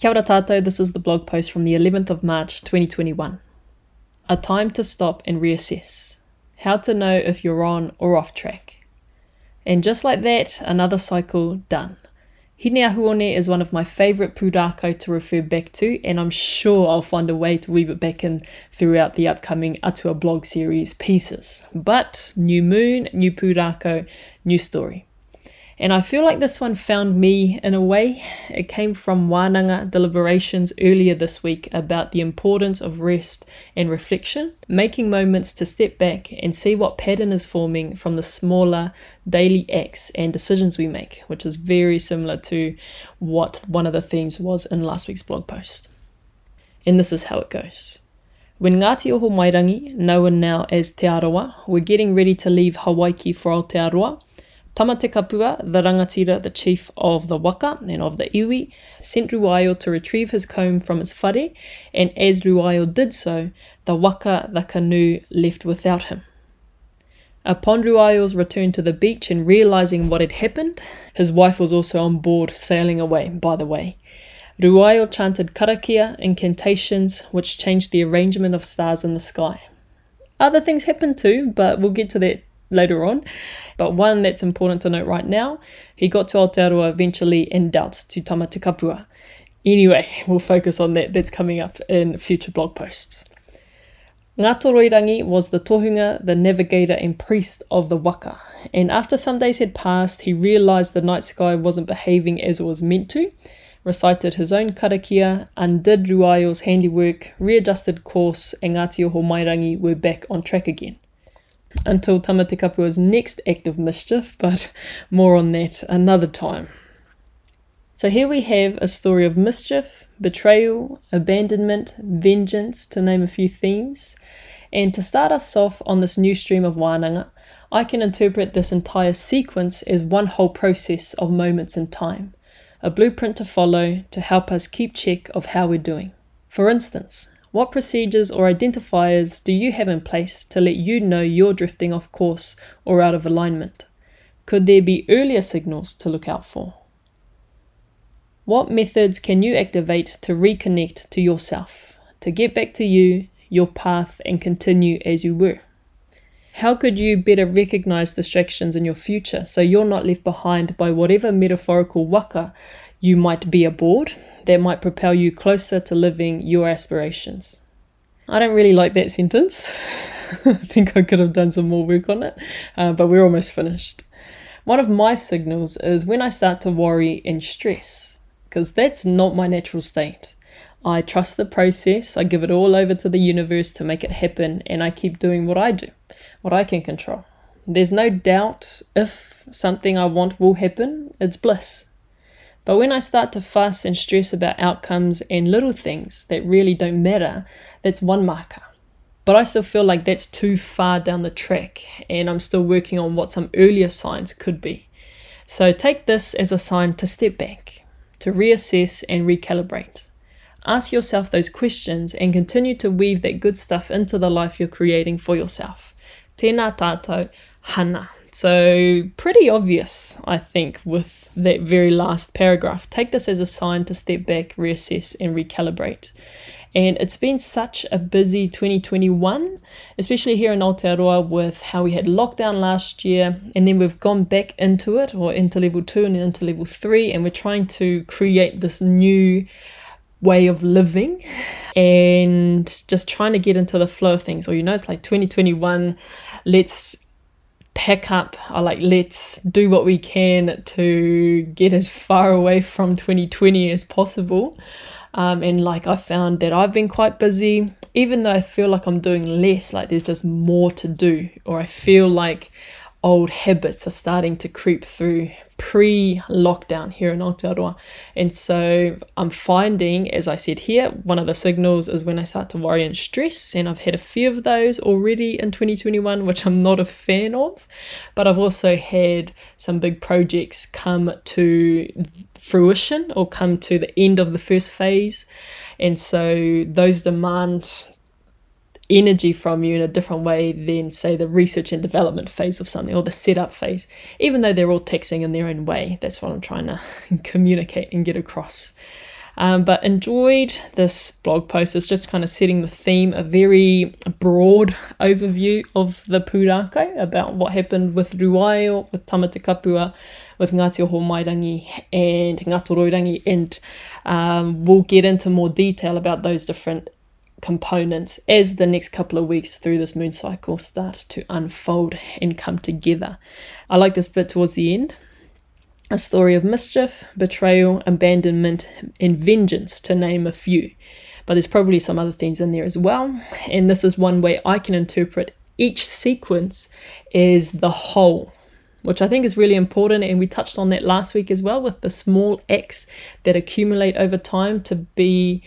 Kia ora tātou, this is the blog post from the 11th of March 2021. A time to stop and reassess. How to know if you're on or off track. And just like that, another cycle done. Hineahuone is one of my favourite pūrākau to refer back to, and I'm sure I'll find a way to weave it back in throughout the upcoming Atua blog series pieces. But new moon, new pūrākau, new story. And I feel like this one found me in a way. It came from Wananga deliberations earlier this week about the importance of rest and reflection, making moments to step back and see what pattern is forming from the smaller daily acts and decisions we make, which is very similar to what one of the themes was in last week's blog post. And this is how it goes. When Ngāti Oho Mairangi, known now as Te Arawa, were getting ready to leave Hawaii for Aotearoa, Tamatekapua, the rangatira, the chief of the waka and of the iwi, sent Ruaio to retrieve his comb from his whare, and as Ruaio did so, the waka, the canoe, left without him. Upon Ruaio's return to the beach and realizing what had happened, his wife was also on board sailing away, by the way. Ruaio chanted karakia incantations which changed the arrangement of stars in the sky. Other things happened too, but we'll get to that later on. But one that's important to note right now, he got to Aotearoa eventually in doubt to Tamatekapua. Anyway, we'll focus on that. That's coming up in future blog posts. Ngā was the tohunga, the navigator and priest of the waka, and after some days had passed, he realised the night sky wasn't behaving as it was meant to, recited his own karakia, undid Ruaio's handiwork, readjusted course, and Ngāti Oho Mairangi were back on track again until Tamatekapua's next act of mischief, but more on that another time. So here we have a story of mischief, betrayal, abandonment, vengeance, to name a few themes. And to start us off on this new stream of Wananga, I can interpret this entire sequence as one whole process of moments in time, a blueprint to follow to help us keep check of how we're doing. For instance, what procedures or identifiers do you have in place to let you know you're drifting off course or out of alignment? Could there be earlier signals to look out for? What methods can you activate to reconnect to yourself, to get back to you, your path, and continue as you were? How could you better recognize distractions in your future so you're not left behind by whatever metaphorical waka you might be aboard that might propel you closer to living your aspirations. I don't really like that sentence. I think I could have done some more work on it, uh, but we're almost finished. One of my signals is when I start to worry and stress, because that's not my natural state. I trust the process, I give it all over to the universe to make it happen, and I keep doing what I do, what I can control. There's no doubt if something I want will happen, it's bliss. But when I start to fuss and stress about outcomes and little things that really don't matter, that's one marker. But I still feel like that's too far down the track, and I'm still working on what some earlier signs could be. So take this as a sign to step back, to reassess and recalibrate. Ask yourself those questions and continue to weave that good stuff into the life you're creating for yourself. Tēnā tātou, hana. So, pretty obvious, I think, with that very last paragraph. Take this as a sign to step back, reassess, and recalibrate. And it's been such a busy 2021, especially here in Aotearoa with how we had lockdown last year, and then we've gone back into it, or into level two and into level three, and we're trying to create this new way of living and just trying to get into the flow of things. Or, you know, it's like 2021, let's pack up or like let's do what we can to get as far away from 2020 as possible. Um, and like i found that i've been quite busy even though i feel like i'm doing less like there's just more to do or i feel like old habits are starting to creep through pre lockdown here in Aotearoa. And so I'm finding, as I said here, one of the signals is when I start to worry and stress. And I've had a few of those already in 2021, which I'm not a fan of. But I've also had some big projects come to fruition or come to the end of the first phase. And so those demand energy from you in a different way than, say, the research and development phase of something or the setup phase, even though they're all texting in their own way. That's what I'm trying to communicate and get across. Um, but enjoyed this blog post. It's just kind of setting the theme, a very broad overview of the pūrākau about what happened with Ruaio, with Tamatekapua, with Ngāti Oho Mairangi and Ngātoroirangi. And um, we'll get into more detail about those different components as the next couple of weeks through this moon cycle starts to unfold and come together. I like this bit towards the end a story of mischief, betrayal, abandonment, and vengeance, to name a few. But there's probably some other themes in there as well. And this is one way I can interpret each sequence as the whole, which I think is really important. And we touched on that last week as well with the small acts that accumulate over time to be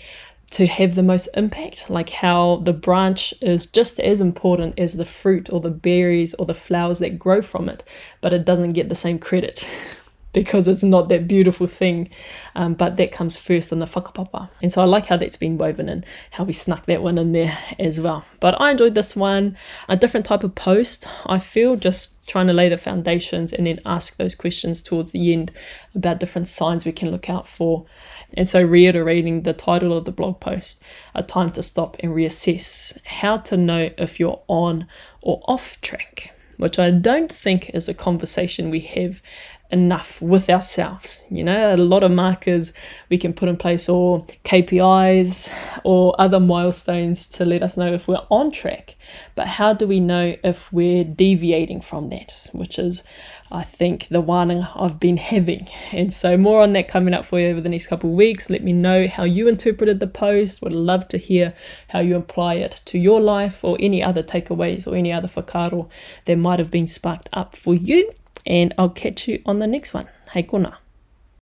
to have the most impact, like how the branch is just as important as the fruit or the berries or the flowers that grow from it, but it doesn't get the same credit. because it's not that beautiful thing, um, but that comes first in the whakapapa. And so I like how that's been woven in, how we snuck that one in there as well. But I enjoyed this one, a different type of post, I feel, just trying to lay the foundations and then ask those questions towards the end about different signs we can look out for. And so, reiterating the title of the blog post, A Time to Stop and Reassess How to Know If You're On or Off Track, which I don't think is a conversation we have enough with ourselves. You know, a lot of markers we can put in place, or KPIs, or other milestones to let us know if we're on track. But how do we know if we're deviating from that? Which is, I think, the one I've been having. And so, more on that coming up for you over the next couple of weeks. Let me know how you interpreted the post. Would love to hear how you apply it to your life or any other takeaways or any other whakaaro that might have been sparked up for you and I'll catch you on the next one. Hei kona.